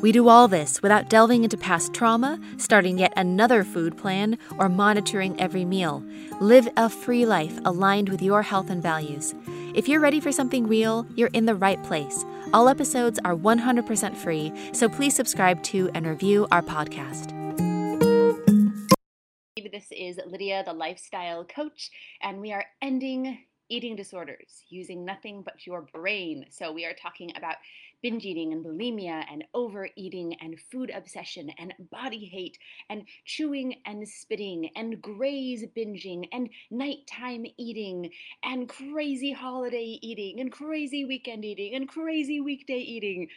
we do all this without delving into past trauma, starting yet another food plan, or monitoring every meal. Live a free life aligned with your health and values. If you're ready for something real, you're in the right place. All episodes are 100% free, so please subscribe to and review our podcast. This is Lydia, the lifestyle coach, and we are ending eating disorders using nothing but your brain. So, we are talking about binge eating and bulimia and overeating and food obsession and body hate and chewing and spitting and graze binging and nighttime eating and crazy holiday eating and crazy weekend eating and crazy weekday eating.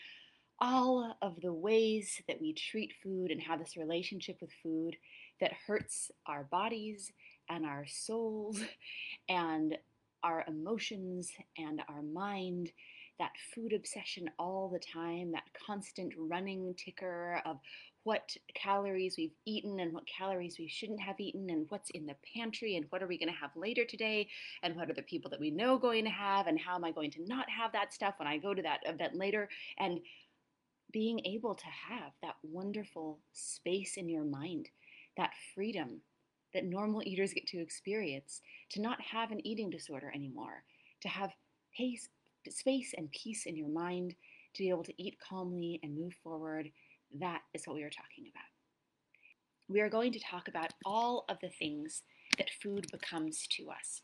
All of the ways that we treat food and have this relationship with food that hurts our bodies and our souls and our emotions and our mind that food obsession all the time, that constant running ticker of what calories we've eaten and what calories we shouldn't have eaten and what's in the pantry and what are we going to have later today and what are the people that we know going to have and how am I going to not have that stuff when I go to that event later. And being able to have that wonderful space in your mind, that freedom that normal eaters get to experience, to not have an eating disorder anymore, to have pace, space and peace in your mind to be able to eat calmly and move forward. That is what we are talking about. We are going to talk about all of the things that food becomes to us.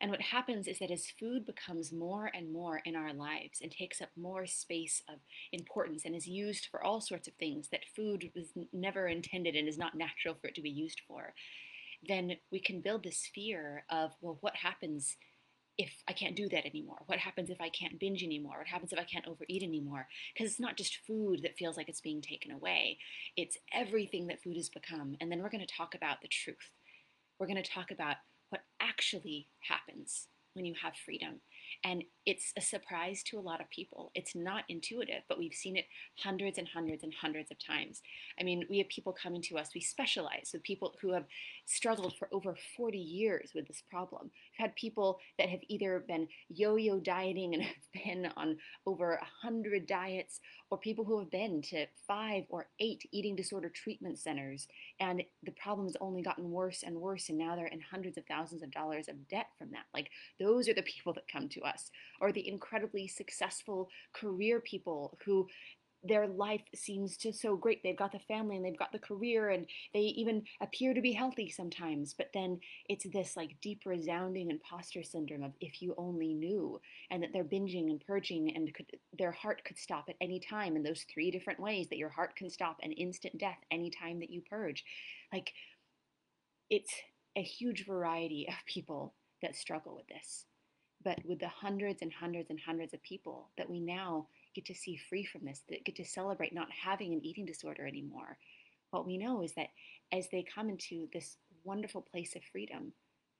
And what happens is that as food becomes more and more in our lives and takes up more space of importance and is used for all sorts of things that food was never intended and is not natural for it to be used for, then we can build this fear of, well, what happens if I can't do that anymore? What happens if I can't binge anymore? What happens if I can't overeat anymore? Because it's not just food that feels like it's being taken away, it's everything that food has become. And then we're going to talk about the truth. We're going to talk about what actually happens when you have freedom. And it's a surprise to a lot of people. It's not intuitive, but we've seen it hundreds and hundreds and hundreds of times. I mean, we have people coming to us, we specialize with people who have struggled for over 40 years with this problem. We've had people that have either been yo yo dieting and have been on over 100 diets, or people who have been to five or eight eating disorder treatment centers, and the problem has only gotten worse and worse, and now they're in hundreds of thousands of dollars of debt from that. Like, those are the people that come to us, or the incredibly successful career people who their life seems to so great. They've got the family and they've got the career and they even appear to be healthy sometimes. But then it's this like deep resounding imposter syndrome of if you only knew, and that they're binging and purging and could, their heart could stop at any time in those three different ways that your heart can stop an instant death anytime that you purge. Like it's a huge variety of people that struggle with this. But with the hundreds and hundreds and hundreds of people that we now get to see free from this, that get to celebrate not having an eating disorder anymore, what we know is that as they come into this wonderful place of freedom,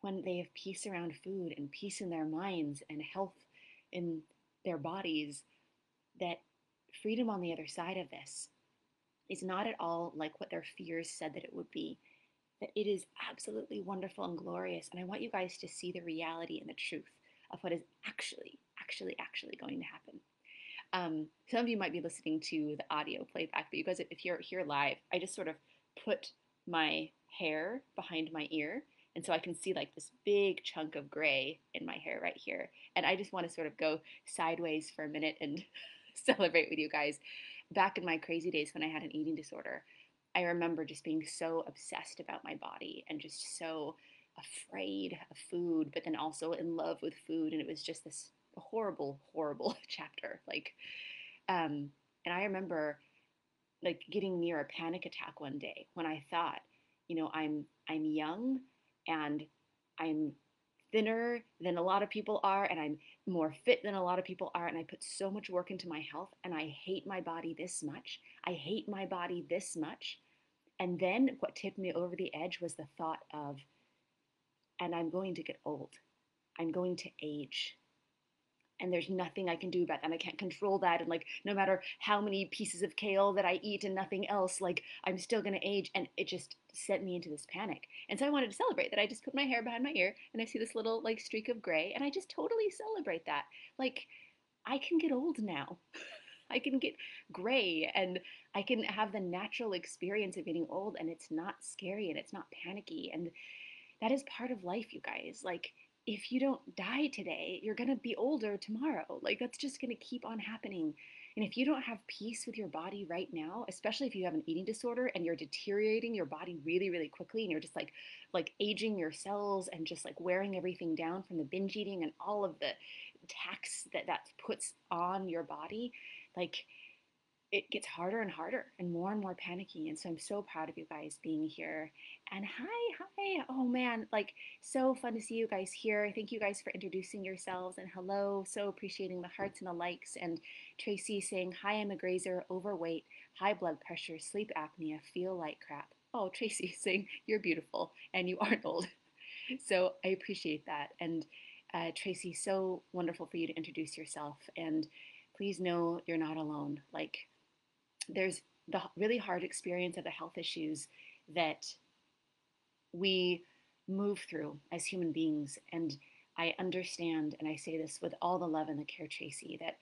when they have peace around food and peace in their minds and health in their bodies, that freedom on the other side of this is not at all like what their fears said that it would be. That it is absolutely wonderful and glorious. And I want you guys to see the reality and the truth of what is actually, actually, actually going to happen. Um, some of you might be listening to the audio playback, but you guys, if you're here live, I just sort of put my hair behind my ear. And so I can see like this big chunk of gray in my hair right here. And I just want to sort of go sideways for a minute and celebrate with you guys. Back in my crazy days when I had an eating disorder, I remember just being so obsessed about my body and just so afraid of food, but then also in love with food. And it was just this horrible, horrible chapter. Like, um, and I remember like getting near a panic attack one day when I thought, you know, I'm I'm young and I'm thinner than a lot of people are and I'm more fit than a lot of people are and I put so much work into my health and I hate my body this much. I hate my body this much. And then what tipped me over the edge was the thought of and I'm going to get old I'm going to age. And there's nothing I can do about that. And I can't control that. And like, no matter how many pieces of kale that I eat and nothing else, like, I'm still going to age. And it just sent me into this panic. And so I wanted to celebrate that. I just put my hair behind my ear and I see this little like streak of gray. And I just totally celebrate that. Like, I can get old now. I can get gray and I can have the natural experience of getting old and it's not scary and it's not panicky. And that is part of life, you guys. Like, if you don't die today, you're going to be older tomorrow. Like, that's just going to keep on happening. And if you don't have peace with your body right now, especially if you have an eating disorder and you're deteriorating your body really, really quickly and you're just like like aging your cells and just like wearing everything down from the binge eating and all of the tax that that puts on your body, like it gets harder and harder and more and more panicky. And so I'm so proud of you guys being here. And hi, hi. Oh man, like so fun to see you guys here. Thank you guys for introducing yourselves and hello. So appreciating the hearts and the likes. And Tracy saying, Hi, I'm a grazer, overweight, high blood pressure, sleep apnea, feel like crap. Oh, Tracy saying, You're beautiful and you aren't old. So I appreciate that. And uh, Tracy, so wonderful for you to introduce yourself. And please know you're not alone. Like, there's the really hard experience of the health issues that we move through as human beings. And I understand, and I say this with all the love and the care, Tracy, that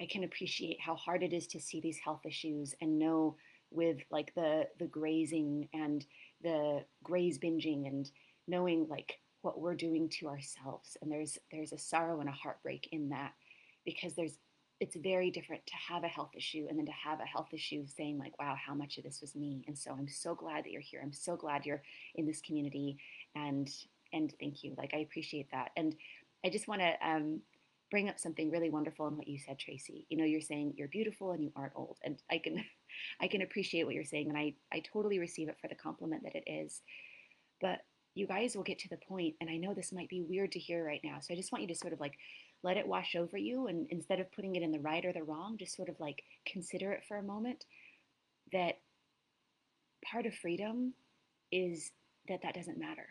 I can appreciate how hard it is to see these health issues and know with like the the grazing and the graze binging and knowing like what we're doing to ourselves. And there's there's a sorrow and a heartbreak in that because there's it's very different to have a health issue and then to have a health issue saying like wow how much of this was me? And so i'm so glad that you're here. I'm so glad you're in this community and and thank you. Like i appreciate that. And i just want to um, bring up something really wonderful in what you said tracy. You know you're saying you're beautiful and you aren't old. And i can i can appreciate what you're saying and i i totally receive it for the compliment that it is. But you guys will get to the point and i know this might be weird to hear right now so i just want you to sort of like let it wash over you and instead of putting it in the right or the wrong just sort of like consider it for a moment that part of freedom is that that doesn't matter.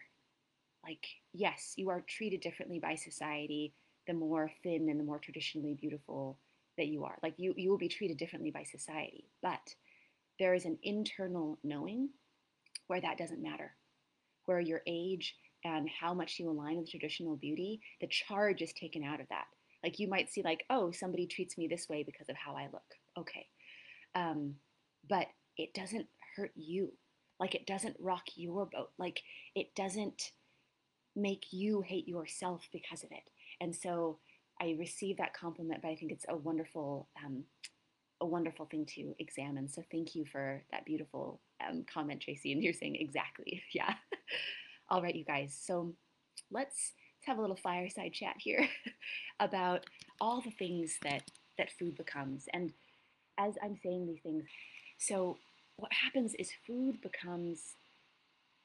Like yes you are treated differently by society the more thin and the more traditionally beautiful that you are. Like you you will be treated differently by society but there is an internal knowing where that doesn't matter where your age and how much you align with traditional beauty, the charge is taken out of that. Like you might see, like, oh, somebody treats me this way because of how I look. Okay. Um, but it doesn't hurt you. Like it doesn't rock your boat. Like it doesn't make you hate yourself because of it. And so I receive that compliment, but I think it's a wonderful, um, a wonderful thing to examine. So thank you for that beautiful um, comment, Tracy. And you're saying exactly, yeah. All right, you guys. So let's have a little fireside chat here about all the things that that food becomes. And as I'm saying these things, so what happens is food becomes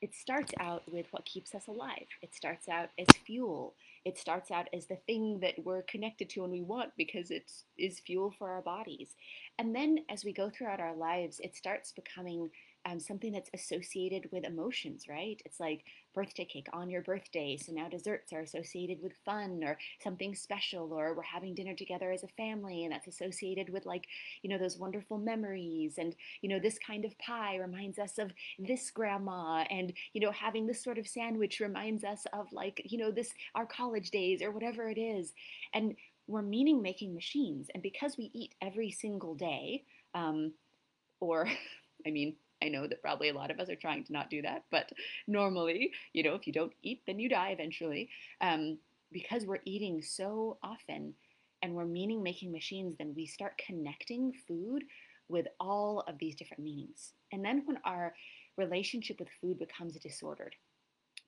it starts out with what keeps us alive. It starts out as fuel. It starts out as the thing that we're connected to and we want because it is fuel for our bodies. And then as we go throughout our lives, it starts becoming um, something that's associated with emotions, right? It's like birthday cake on your birthday. So now desserts are associated with fun or something special, or we're having dinner together as a family, and that's associated with like, you know, those wonderful memories. And, you know, this kind of pie reminds us of this grandma. And, you know, having this sort of sandwich reminds us of like, you know, this, our college days or whatever it is. And we're meaning making machines. And because we eat every single day, um, or, I mean, I know that probably a lot of us are trying to not do that, but normally, you know, if you don't eat, then you die eventually. Um, because we're eating so often and we're meaning making machines, then we start connecting food with all of these different meanings. And then when our relationship with food becomes disordered,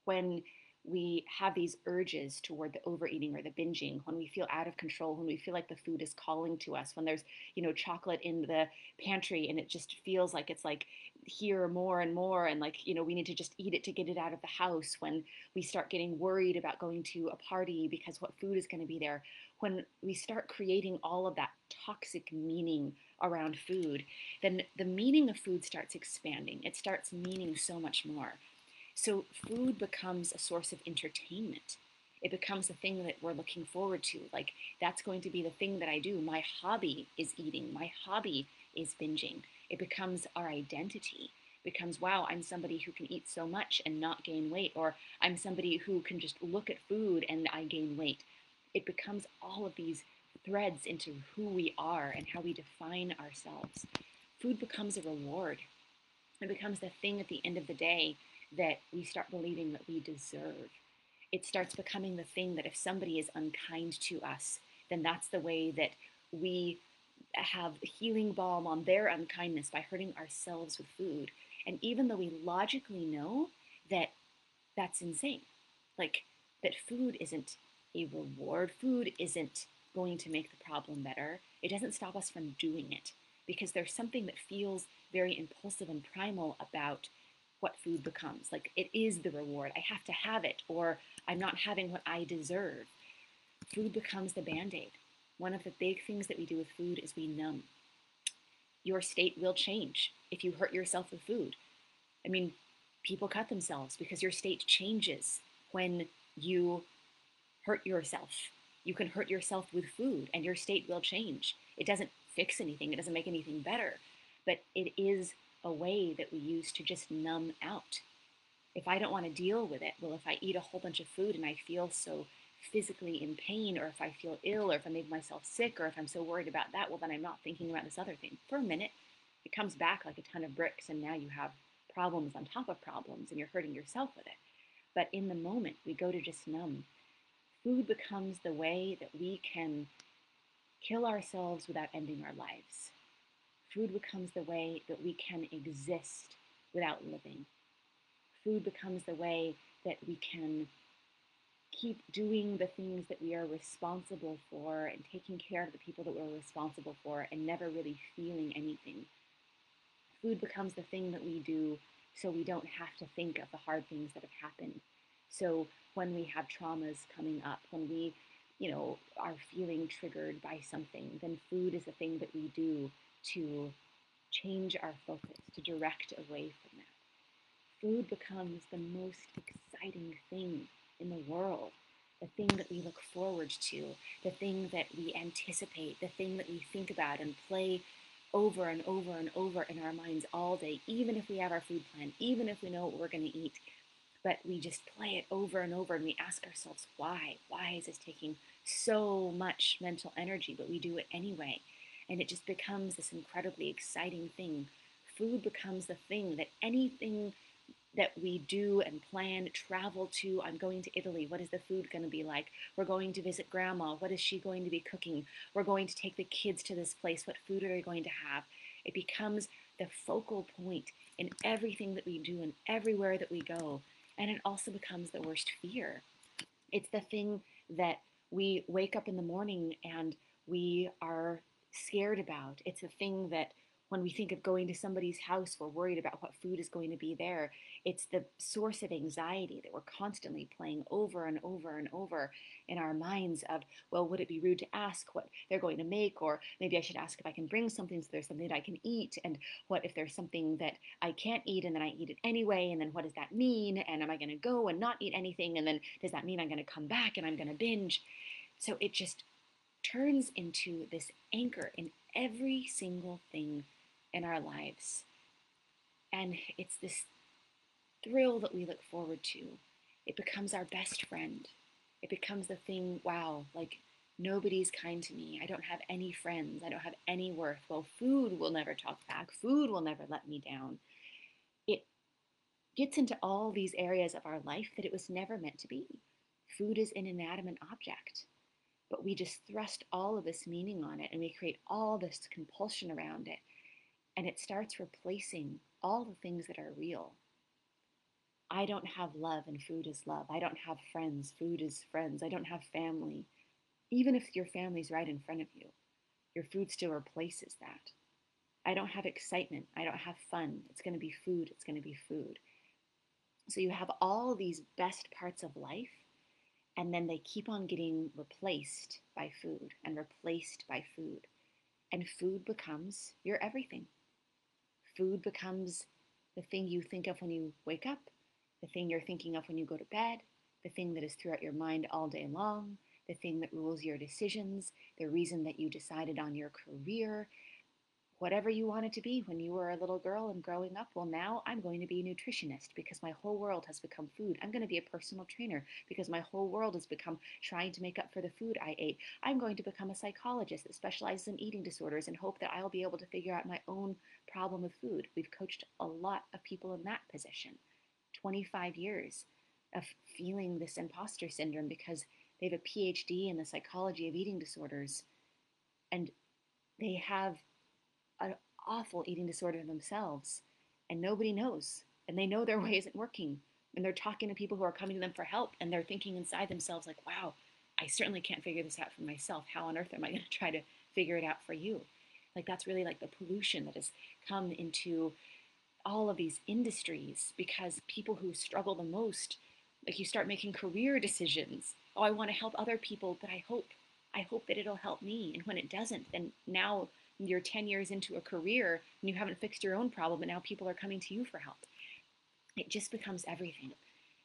when we have these urges toward the overeating or the binging when we feel out of control when we feel like the food is calling to us when there's you know chocolate in the pantry and it just feels like it's like here more and more and like you know we need to just eat it to get it out of the house when we start getting worried about going to a party because what food is going to be there when we start creating all of that toxic meaning around food then the meaning of food starts expanding it starts meaning so much more so food becomes a source of entertainment. It becomes the thing that we're looking forward to. Like, that's going to be the thing that I do. My hobby is eating, my hobby is binging. It becomes our identity. It becomes, wow, I'm somebody who can eat so much and not gain weight, or I'm somebody who can just look at food and I gain weight. It becomes all of these threads into who we are and how we define ourselves. Food becomes a reward. It becomes the thing at the end of the day that we start believing that we deserve. It starts becoming the thing that if somebody is unkind to us, then that's the way that we have healing balm on their unkindness by hurting ourselves with food. And even though we logically know that that's insane, like that food isn't a reward, food isn't going to make the problem better, it doesn't stop us from doing it because there's something that feels very impulsive and primal about what food becomes. Like it is the reward. I have to have it, or I'm not having what I deserve. Food becomes the band aid. One of the big things that we do with food is we numb. Your state will change if you hurt yourself with food. I mean, people cut themselves because your state changes when you hurt yourself. You can hurt yourself with food and your state will change. It doesn't fix anything, it doesn't make anything better, but it is a way that we use to just numb out. If I don't want to deal with it, well, if I eat a whole bunch of food and I feel so physically in pain, or if I feel ill, or if I make myself sick, or if I'm so worried about that, well, then I'm not thinking about this other thing. For a minute, it comes back like a ton of bricks, and now you have problems on top of problems, and you're hurting yourself with it. But in the moment, we go to just numb. Food becomes the way that we can kill ourselves without ending our lives food becomes the way that we can exist without living. Food becomes the way that we can keep doing the things that we are responsible for and taking care of the people that we're responsible for and never really feeling anything. Food becomes the thing that we do so we don't have to think of the hard things that have happened. So when we have traumas coming up, when we, you know, are feeling triggered by something, then food is the thing that we do to change our focus, to direct away from that. Food becomes the most exciting thing in the world, the thing that we look forward to, the thing that we anticipate, the thing that we think about and play over and over and over in our minds all day, even if we have our food plan, even if we know what we're going to eat. But we just play it over and over and we ask ourselves, why? Why is this taking so much mental energy? But we do it anyway and it just becomes this incredibly exciting thing. Food becomes the thing that anything that we do and plan, travel to. I'm going to Italy. What is the food going to be like? We're going to visit grandma. What is she going to be cooking? We're going to take the kids to this place. What food are they going to have? It becomes the focal point in everything that we do and everywhere that we go. And it also becomes the worst fear. It's the thing that we wake up in the morning and we are scared about. It's the thing that when we think of going to somebody's house, we're worried about what food is going to be there. It's the source of anxiety that we're constantly playing over and over and over in our minds of, well, would it be rude to ask what they're going to make? Or maybe I should ask if I can bring something so there's something that I can eat. And what if there's something that I can't eat and then I eat it anyway? And then what does that mean? And am I going to go and not eat anything? And then does that mean I'm going to come back and I'm going to binge? So it just turns into this anchor in every single thing in our lives. And it's this thrill that we look forward to. It becomes our best friend. It becomes the thing, wow, like nobody's kind to me. I don't have any friends. I don't have any worth. Well, food will never talk back. Food will never let me down. It gets into all these areas of our life that it was never meant to be. Food is an inanimate object but we just thrust all of this meaning on it and we create all this compulsion around it. And it starts replacing all the things that are real. I don't have love and food is love. I don't have friends, food is friends. I don't have family. Even if your family's right in front of you, your food still replaces that. I don't have excitement. I don't have fun. It's going to be food. It's going to be food. So you have all these best parts of life and then they keep on getting replaced by food and replaced by food. And food becomes your everything. Food becomes the thing you think of when you wake up, the thing you're thinking of when you go to bed, the thing that is throughout your mind all day long, the thing that rules your decisions, the reason that you decided on your career, whatever you wanted to be when you were a little girl and growing up. Well, now I'm going to be a nutritionist because my whole world has become food. I'm going to be a personal trainer because my whole world has become trying to make up for the food I ate. I'm going to become a psychologist that specializes in eating disorders and hope that I'll be able to figure out my own problem with food. We've coached a lot of people in that position. 25 years of feeling this imposter syndrome because they have a PhD in the psychology of eating disorders. And they have an awful eating disorder themselves and nobody knows. And they know their way isn't working. And they're talking to people who are coming to them for help and they're thinking inside themselves like wow i certainly can't figure this out for myself. How on earth am i going to try to figure it out for you? Like that's really like the pollution that has come into all of these industries because people who struggle the most like you start making career decisions oh i want to help other people but i hope i hope that it'll help me and when it doesn't then now you're 10 years into a career and you haven't fixed your own problem, and now people are coming to you for help. It just becomes everything.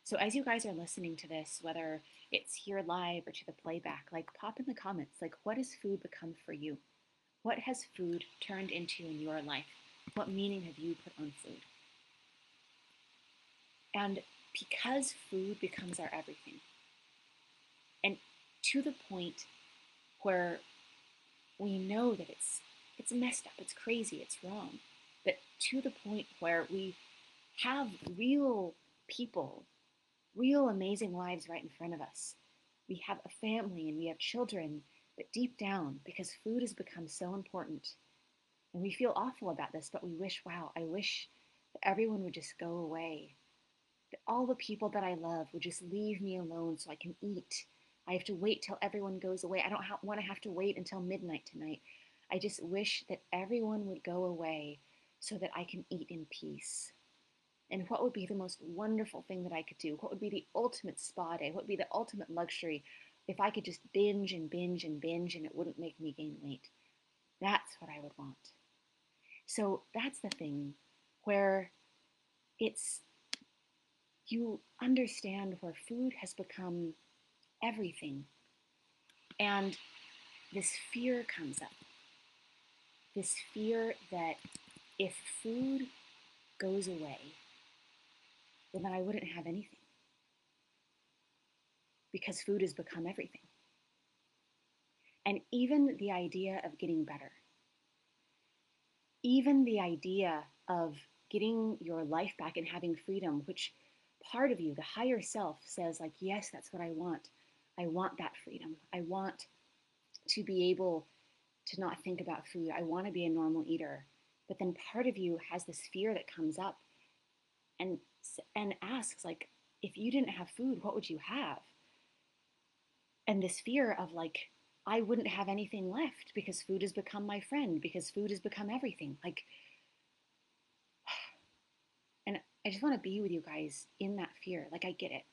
So, as you guys are listening to this, whether it's here live or to the playback, like pop in the comments, like what has food become for you? What has food turned into in your life? What meaning have you put on food? And because food becomes our everything, and to the point where we know that it's it's messed up, it's crazy, it's wrong. But to the point where we have real people, real amazing lives right in front of us. We have a family and we have children, but deep down, because food has become so important, and we feel awful about this, but we wish, wow, I wish that everyone would just go away. That all the people that I love would just leave me alone so I can eat. I have to wait till everyone goes away. I don't ha- want to have to wait until midnight tonight. I just wish that everyone would go away so that I can eat in peace. And what would be the most wonderful thing that I could do? What would be the ultimate spa day? What would be the ultimate luxury if I could just binge and binge and binge and it wouldn't make me gain weight? That's what I would want. So that's the thing where it's you understand where food has become everything. And this fear comes up this fear that if food goes away, then I wouldn't have anything. Because food has become everything. And even the idea of getting better, even the idea of getting your life back and having freedom, which part of you, the higher self, says, like, yes, that's what I want. I want that freedom. I want to be able to not think about food. I want to be a normal eater. But then part of you has this fear that comes up and and asks like if you didn't have food, what would you have? And this fear of like I wouldn't have anything left because food has become my friend, because food has become everything. Like and I just want to be with you guys in that fear. Like I get it.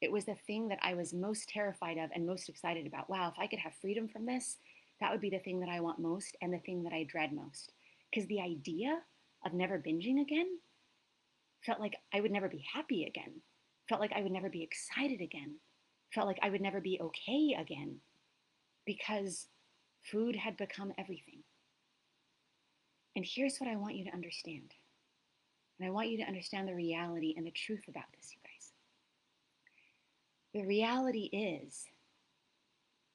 It was the thing that I was most terrified of and most excited about. Wow, if I could have freedom from this, that would be the thing that I want most and the thing that I dread most. Because the idea of never binging again felt like I would never be happy again, felt like I would never be excited again, felt like I would never be okay again because food had become everything. And here's what I want you to understand. And I want you to understand the reality and the truth about this, you guys. The reality is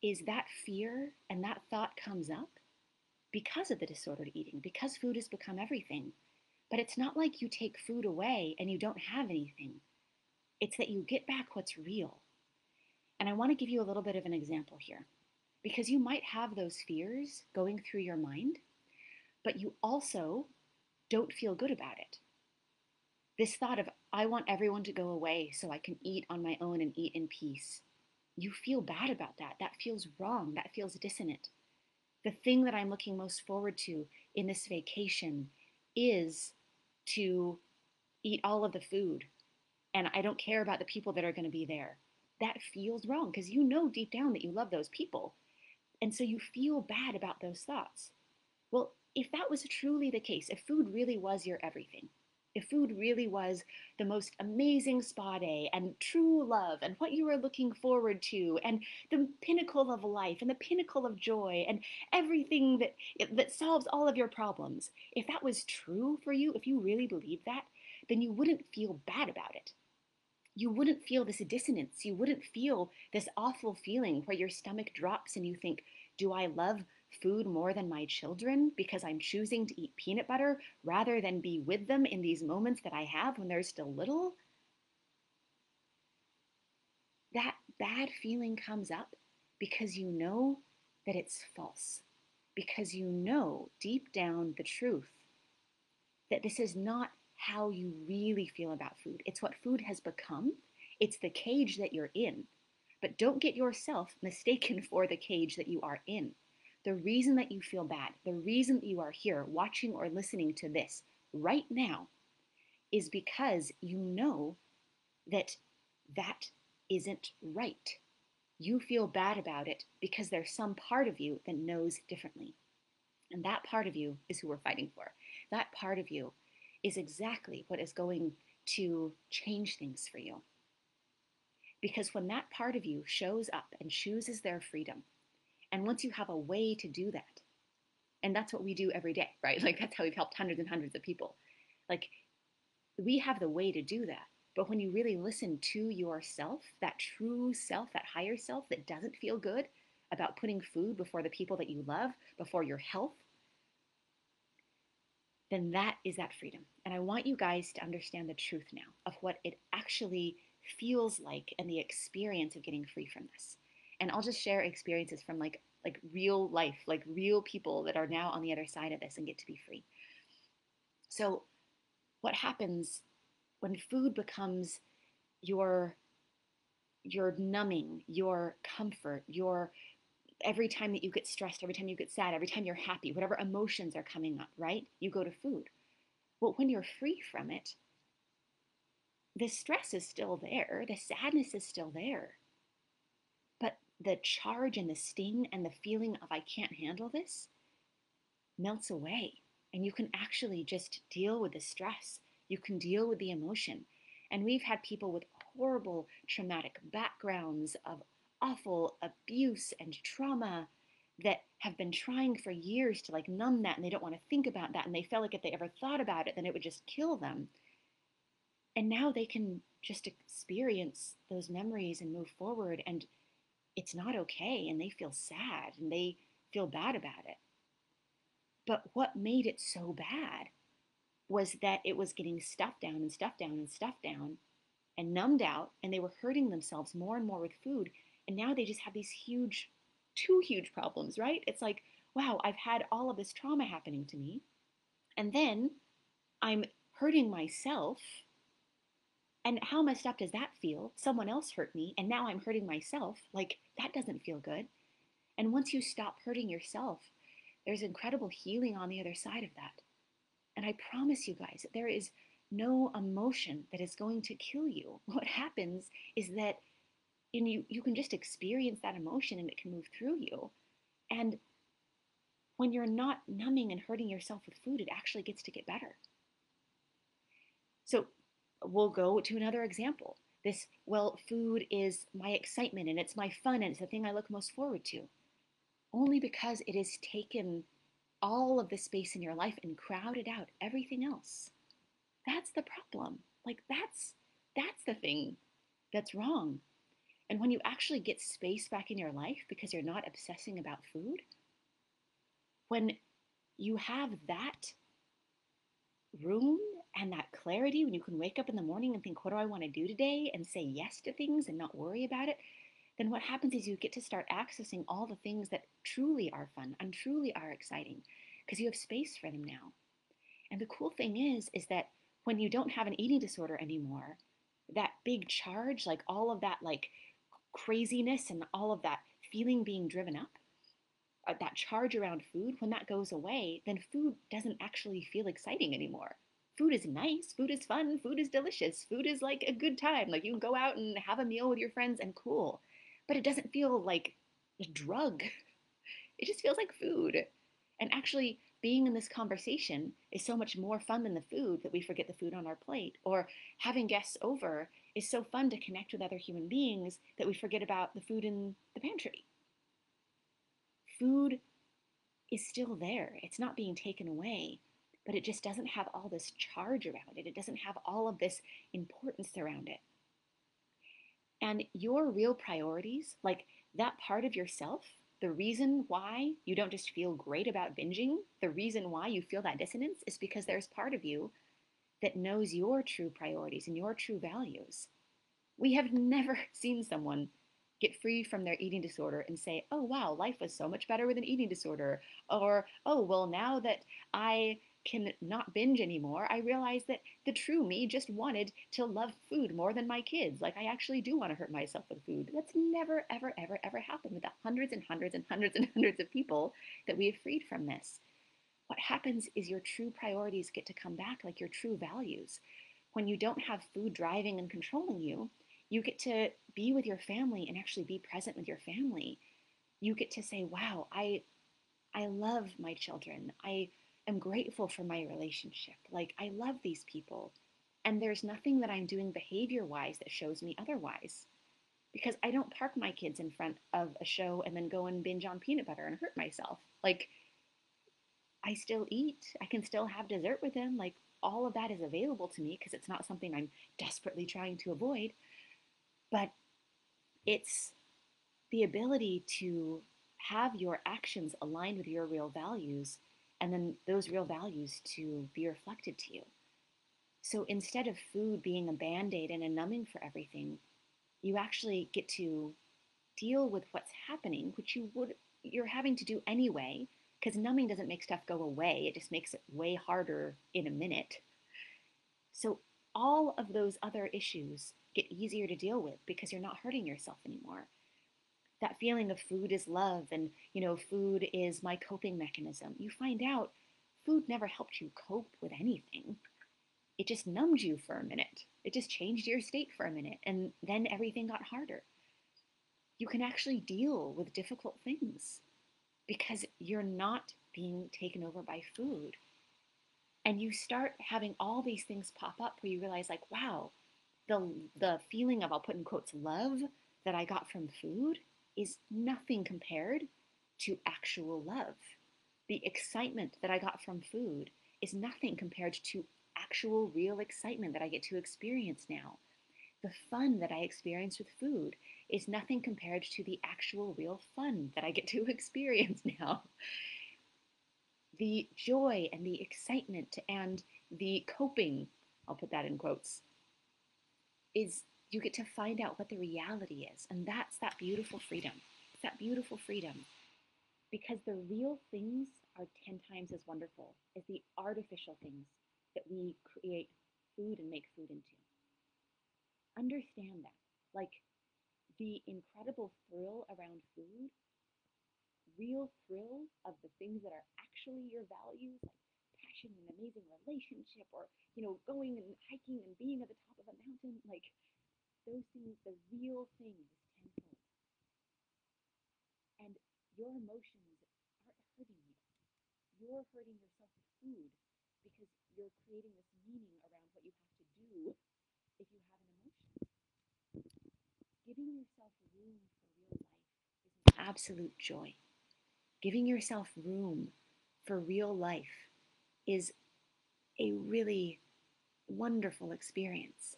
is that fear and that thought comes up because of the disordered eating, because food has become everything. But it's not like you take food away and you don't have anything. It's that you get back what's real. And I want to give you a little bit of an example here because you might have those fears going through your mind, but you also don't feel good about it. This thought of, I want everyone to go away so I can eat on my own and eat in peace you feel bad about that. That feels wrong. That feels dissonant. The thing that I'm looking most forward to in this vacation is to eat all of the food. And I don't care about the people that are going to be there. That feels wrong because you know deep down that you love those people. And so you feel bad about those thoughts. Well, if that was truly the case, if food really was your everything, if food really was the most amazing spa day and true love and what you were looking forward to and the pinnacle of life and the pinnacle of joy and everything that that solves all of your problems if that was true for you if you really believed that then you wouldn't feel bad about it you wouldn't feel this dissonance. You wouldn't feel this awful feeling where your stomach drops and you think do i love food more than my children because I'm choosing to eat peanut butter rather than be with them in these moments that I have when they're still little, that bad feeling comes up because you know that it's false, because you know deep down the truth that this is not how you really feel about food. It's what food has become, it's the cage that you're in. But don't get yourself mistaken for the cage that you are in. The reason that you feel bad, the reason that you are here watching or listening to this right now is because you know that that isn't right. You feel bad about it because there's some part of you that knows differently. And that part of you is who we're fighting for. That part of you is exactly what is going to change things for you. Because when that part of you shows up and chooses their freedom, and once you have a way to do that, and that's what we do every day, right? Like that's how we've helped hundreds and hundreds of people. Like we have the way to do that. But when you really listen to yourself, that true self, that higher self that doesn't feel good about putting food before the people that you love, before your health, then that is that freedom. And I want you guys to understand the truth now of what it actually feels like and the experience of getting free from this and I'll just share experiences from like like real life, like real people that are now on the other side of this and get to be free. So what happens when food becomes your your numbing, your comfort, your every time that you get stressed, every time you get sad, every time you're happy, whatever emotions are coming up, right? You go to food. Well, when you're free from it, the stress is still there, the sadness is still there But the charge and the sting and the feeling of I can't handle this melts away. And you can actually just deal with the stress. You can deal with the emotion. And we've had people with horrible traumatic backgrounds of awful abuse and trauma that have been trying for years to like numb that and they don't want to think about that and they felt like if they ever thought about it then it would just kill them and now they can just experience those memories and move forward and it's not okay and they feel sad and they feel bad about it. But what made it so bad was that it was getting stuffed down and stuffed down and stuffed down and numbed out and they were hurting themselves more and more with food and now they just have these huge two huge problems, right? It's like, wow, I've had all of this trauma happening to me and then I'm hurting myself and how messed up does that feel? Someone else hurt me, and now I'm hurting myself. Like, that doesn't feel good. And once you stop hurting yourself, there's incredible healing on the other side of that. And I promise you guys, there is no emotion that is going to kill you. What happens is that in you, you can just experience that emotion and it can move through you. And when you're not numbing and hurting yourself with food, it actually gets to get better. So we'll go to another example. This, well, food is my excitement and it's my fun and it's the thing I look most forward to. Only because it has taken all of the space in your life and crowded out everything else. That's the problem. Like that's that's the thing that's wrong. And when you actually get space back in your life because you're not obsessing about food, when you have that room and that clarity when you can wake up in the morning and think, what do I want to do today? And say yes to things and not worry about it, then what happens is you get to start accessing all the things that truly are fun and truly are exciting because you have space for them now. And the cool thing is, is that when you don't have an eating disorder anymore, that big charge, like all of that, like craziness and all of that feeling being driven up, uh, that charge around food, when that goes away, then food doesn't actually feel exciting anymore. Food is nice, food is fun, food is delicious, food is like a good time. Like you can go out and have a meal with your friends and cool. But it doesn't feel like a drug. It just feels like food. And actually, being in this conversation is so much more fun than the food that we forget the food on our plate. Or having guests over is so fun to connect with other human beings that we forget about the food in the pantry. Food is still there, it's not being taken away, but it just doesn't have all this charge around it. It doesn't have all of this importance around it. And your real priorities, like that part of yourself the reason why you don't just feel great about binging, the reason why you feel that dissonance is because there's part of you that knows your true priorities and your true values. We have never seen someone get free from their eating disorder and say, oh, wow, life was so much better with an eating disorder. Or, oh, well, now that I can not binge anymore, I realize that the true me just wanted to love food more than my kids. Like I actually do want to hurt myself with food. That's never, ever, ever, ever happened with the hundreds and hundreds and hundreds and hundreds of people that we have freed from this. What happens is your true priorities get to come back, like your true values. When you don't have food driving and controlling you, you get to be with your family and actually be present with your family. You get to say, wow, I I love my children. I am grateful for my relationship. Like, I love these people. And there's nothing that I'm doing behavior wise that shows me otherwise. Because I don't park my kids in front of a show and then go and binge on peanut butter and hurt myself. Like, I still eat. I can still have dessert with them. Like, all of that is available to me because it's not something I'm desperately trying to avoid. But it's the ability to have your actions aligned with your real values and then those real values to be reflected to you. So instead of food being a band aid and a numbing for everything, you actually get to deal with what's happening, which you would you're having to do anyway, because numbing doesn't make stuff go away. It just makes it way harder in a minute. So all of those other issues get easier to deal with because you're not hurting yourself anymore. That feeling of food is love and you know food is my coping mechanism. You find out food never helped you cope with anything. It just numbed you for a minute. It just changed your state for a minute and then everything got harder. You can actually deal with difficult things because you're not being taken over by food and you start having all these things pop up where you realize like wow the the feeling of I'll put in quotes love that I got from food is nothing compared to actual love. The excitement that I got from food is nothing compared to actual real excitement that I get to experience now. The fun that I experience with food is nothing compared to the actual real fun that I get to experience now. The joy and the excitement and the coping, I'll put that in quotes, is you get to find out what the reality is. And that's that beautiful freedom. It's that beautiful freedom. Because the real things are 10 times as wonderful as the artificial things that we create food and make food into. Understand that. Like the incredible thrill around food, real thrill of the things that are actually your values, like passion and amazing relationship, or, you know, going and hiking and being at the top of a mountain, like those things, the real thing is tenfold. And your emotions aren't hurting you. You're hurting yourself with food because you're creating this meaning around what you have to do if you have. Giving yourself room for real life is an absolute joy. Giving yourself room for real life is a really wonderful experience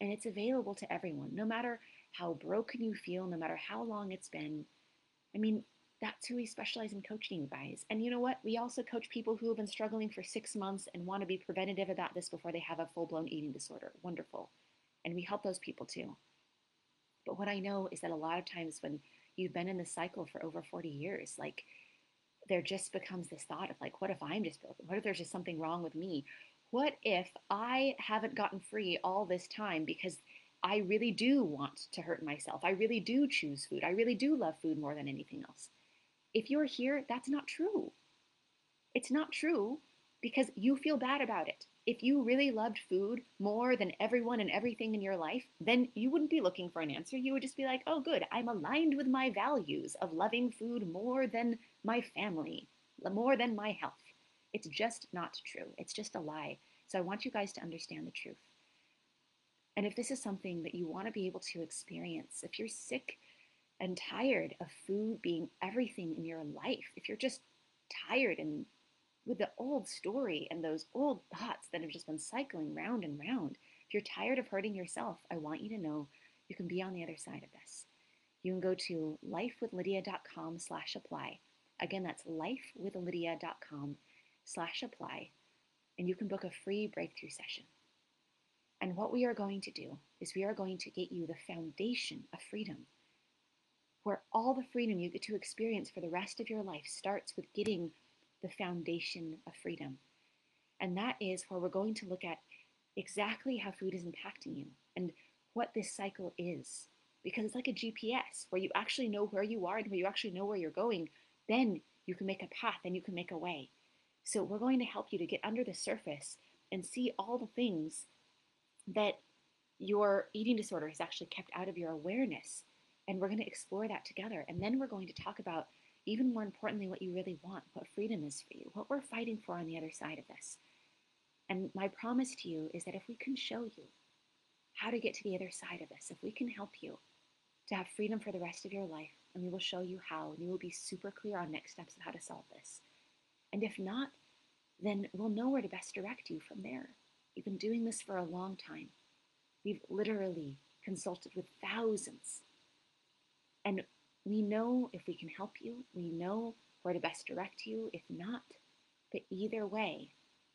and it's available to everyone, no matter how broken you feel, no matter how long it's been. I mean, that's who we specialize in coaching, guys. And you know what? We also coach people who have been struggling for six months and want to be preventative about this before they have a full blown eating disorder. Wonderful. And we help those people too. But what I know is that a lot of times when you've been in this cycle for over 40 years, like there just becomes this thought of like, what if I'm just broken? What if there's just something wrong with me? what if I haven't gotten free all this time because I really do want to hurt myself? I really do choose food. I really do love food more than anything else. If you're here, that's not true. It's not true because you feel bad about it. If you really loved food more than everyone and everything in your life, then you wouldn't be looking for an answer. You would just be like, oh, good, I'm aligned with my values of loving food more than my family, more than my health. It's just not true. It's just a lie. So I want you guys to understand the truth. And if this is something that you want to be able to experience, if you're sick and tired of food being everything in your life, if you're just tired and with the old story and those old thoughts that have just been cycling round and round, if you're tired of hurting yourself, I want you to know you can be on the other side of this. You can go to lifewithlydia.com slash apply. Again, that's lifewithlydia.com slash apply, and you can book a free breakthrough session. And what we are going to do is we are going to get you the foundation of freedom, where all the freedom you get to experience for the rest of your life starts with getting the foundation of freedom. And that is where we're going to look at exactly how food is impacting you and what this cycle is. Because it's like a GPS where you actually know where you are and where you actually know where you're going. Then you can make a path and you can make a way. So we're going to help you to get under the surface and see all the things that your eating disorder has actually kept out of your awareness. And we're going to explore that together. And then we're going to talk about, even more importantly, what you really want, what freedom is for you, what we're fighting for on the other side of this. And my promise to you is that if we can show you how to get to the other side of this, if we can help you to have freedom for the rest of your life, and we will show you how, and you will be super clear on next steps of how to solve this. And if not, then we'll know where to best direct you from there. We've been doing this for a long time. We've literally consulted with thousands. And we know if we can help you, we know where to best direct you. If not, but either way,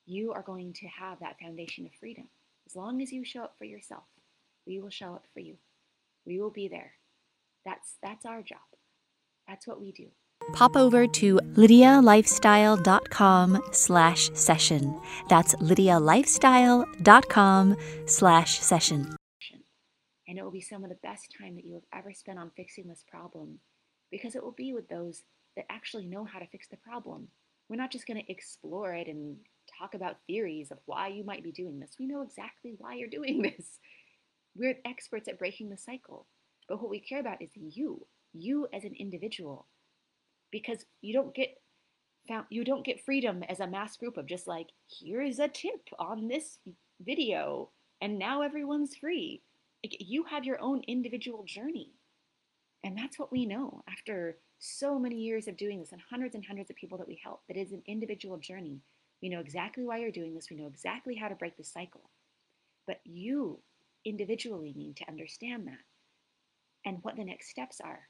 you are going to have that foundation of freedom. As long as you show up for yourself, we will show up for you. We will be there. That's that's our job. That's what we do pop over to lydialifestyle.com slash session. That's lydialifestyle.com slash session. And it will be some of the best time that you have ever spent on fixing this problem because it will be with those that actually know how to fix the problem. We're not just going to explore it and talk about theories of why you might be doing this. We know exactly why you're doing this. We're experts at breaking the cycle. But what we care about is you, you as an individual because you don't get found you don't get freedom as a mass group of just like here is a tip on this video and now everyone's free you have your own individual journey. And that's what we know after so many years of doing this and hundreds and hundreds of people that we help that is an individual journey. We know exactly why you're doing this. We know exactly how to break the cycle. But you individually need to understand that and what the next steps are.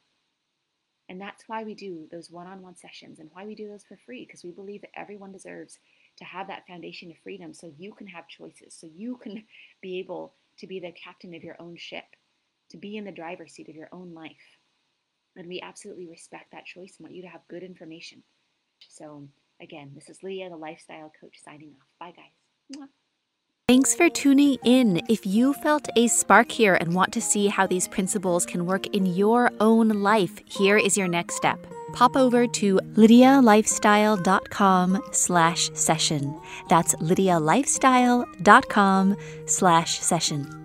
And that's why we do those one on one sessions and why we do those for free, because we believe that everyone deserves to have that foundation of freedom so you can have choices, so you can be able to be the captain of your own ship, to be in the driver's seat of your own life. And we absolutely respect that choice and want you to have good information. So, again, this is Lydia, the lifestyle coach, signing off. Bye, guys. Thanks for tuning in. If you felt a spark here and want to see how these principles can work in your own life, here is your next step. Pop over to lydialifestyle.com slash session. That's lydialifestyle.com slash session